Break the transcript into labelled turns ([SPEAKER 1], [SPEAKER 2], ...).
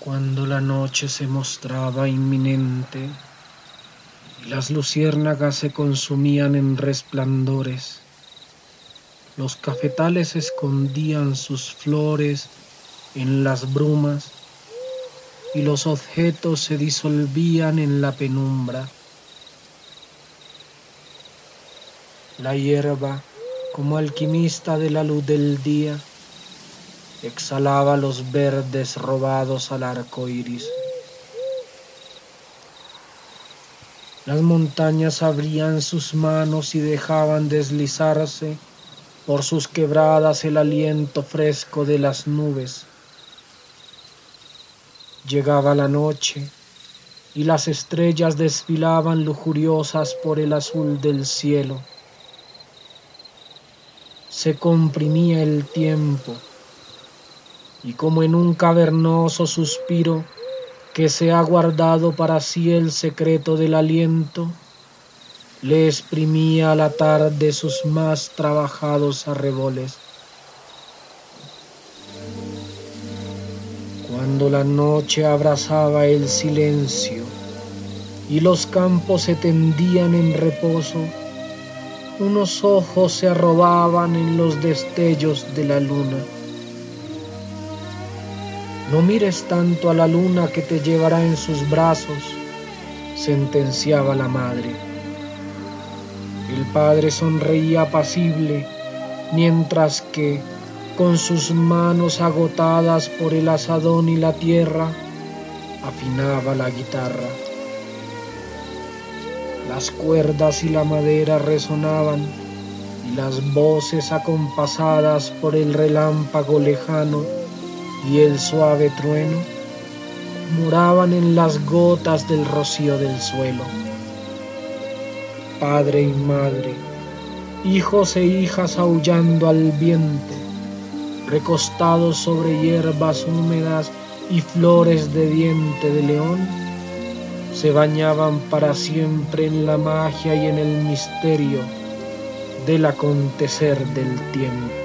[SPEAKER 1] Cuando la noche se mostraba inminente y las luciérnagas se consumían en resplandores, los cafetales escondían sus flores en las brumas y los objetos se disolvían en la penumbra. La hierba, como alquimista de la luz del día, exhalaba los verdes robados al arco iris. Las montañas abrían sus manos y dejaban deslizarse por sus quebradas el aliento fresco de las nubes. Llegaba la noche y las estrellas desfilaban lujuriosas por el azul del cielo. Se comprimía el tiempo y como en un cavernoso suspiro que se ha guardado para sí el secreto del aliento, le exprimía a la tarde sus más trabajados arreboles. Cuando la noche abrazaba el silencio y los campos se tendían en reposo, unos ojos se arrobaban en los destellos de la luna. No mires tanto a la luna que te llevará en sus brazos, sentenciaba la madre. El padre sonreía apacible, mientras que, con sus manos agotadas por el asadón y la tierra, afinaba la guitarra. Las cuerdas y la madera resonaban y las voces acompasadas por el relámpago lejano y el suave trueno muraban en las gotas del rocío del suelo. Padre y madre, hijos e hijas aullando al viento, recostados sobre hierbas húmedas y flores de diente de león, se bañaban para siempre en la magia y en el misterio del acontecer del tiempo.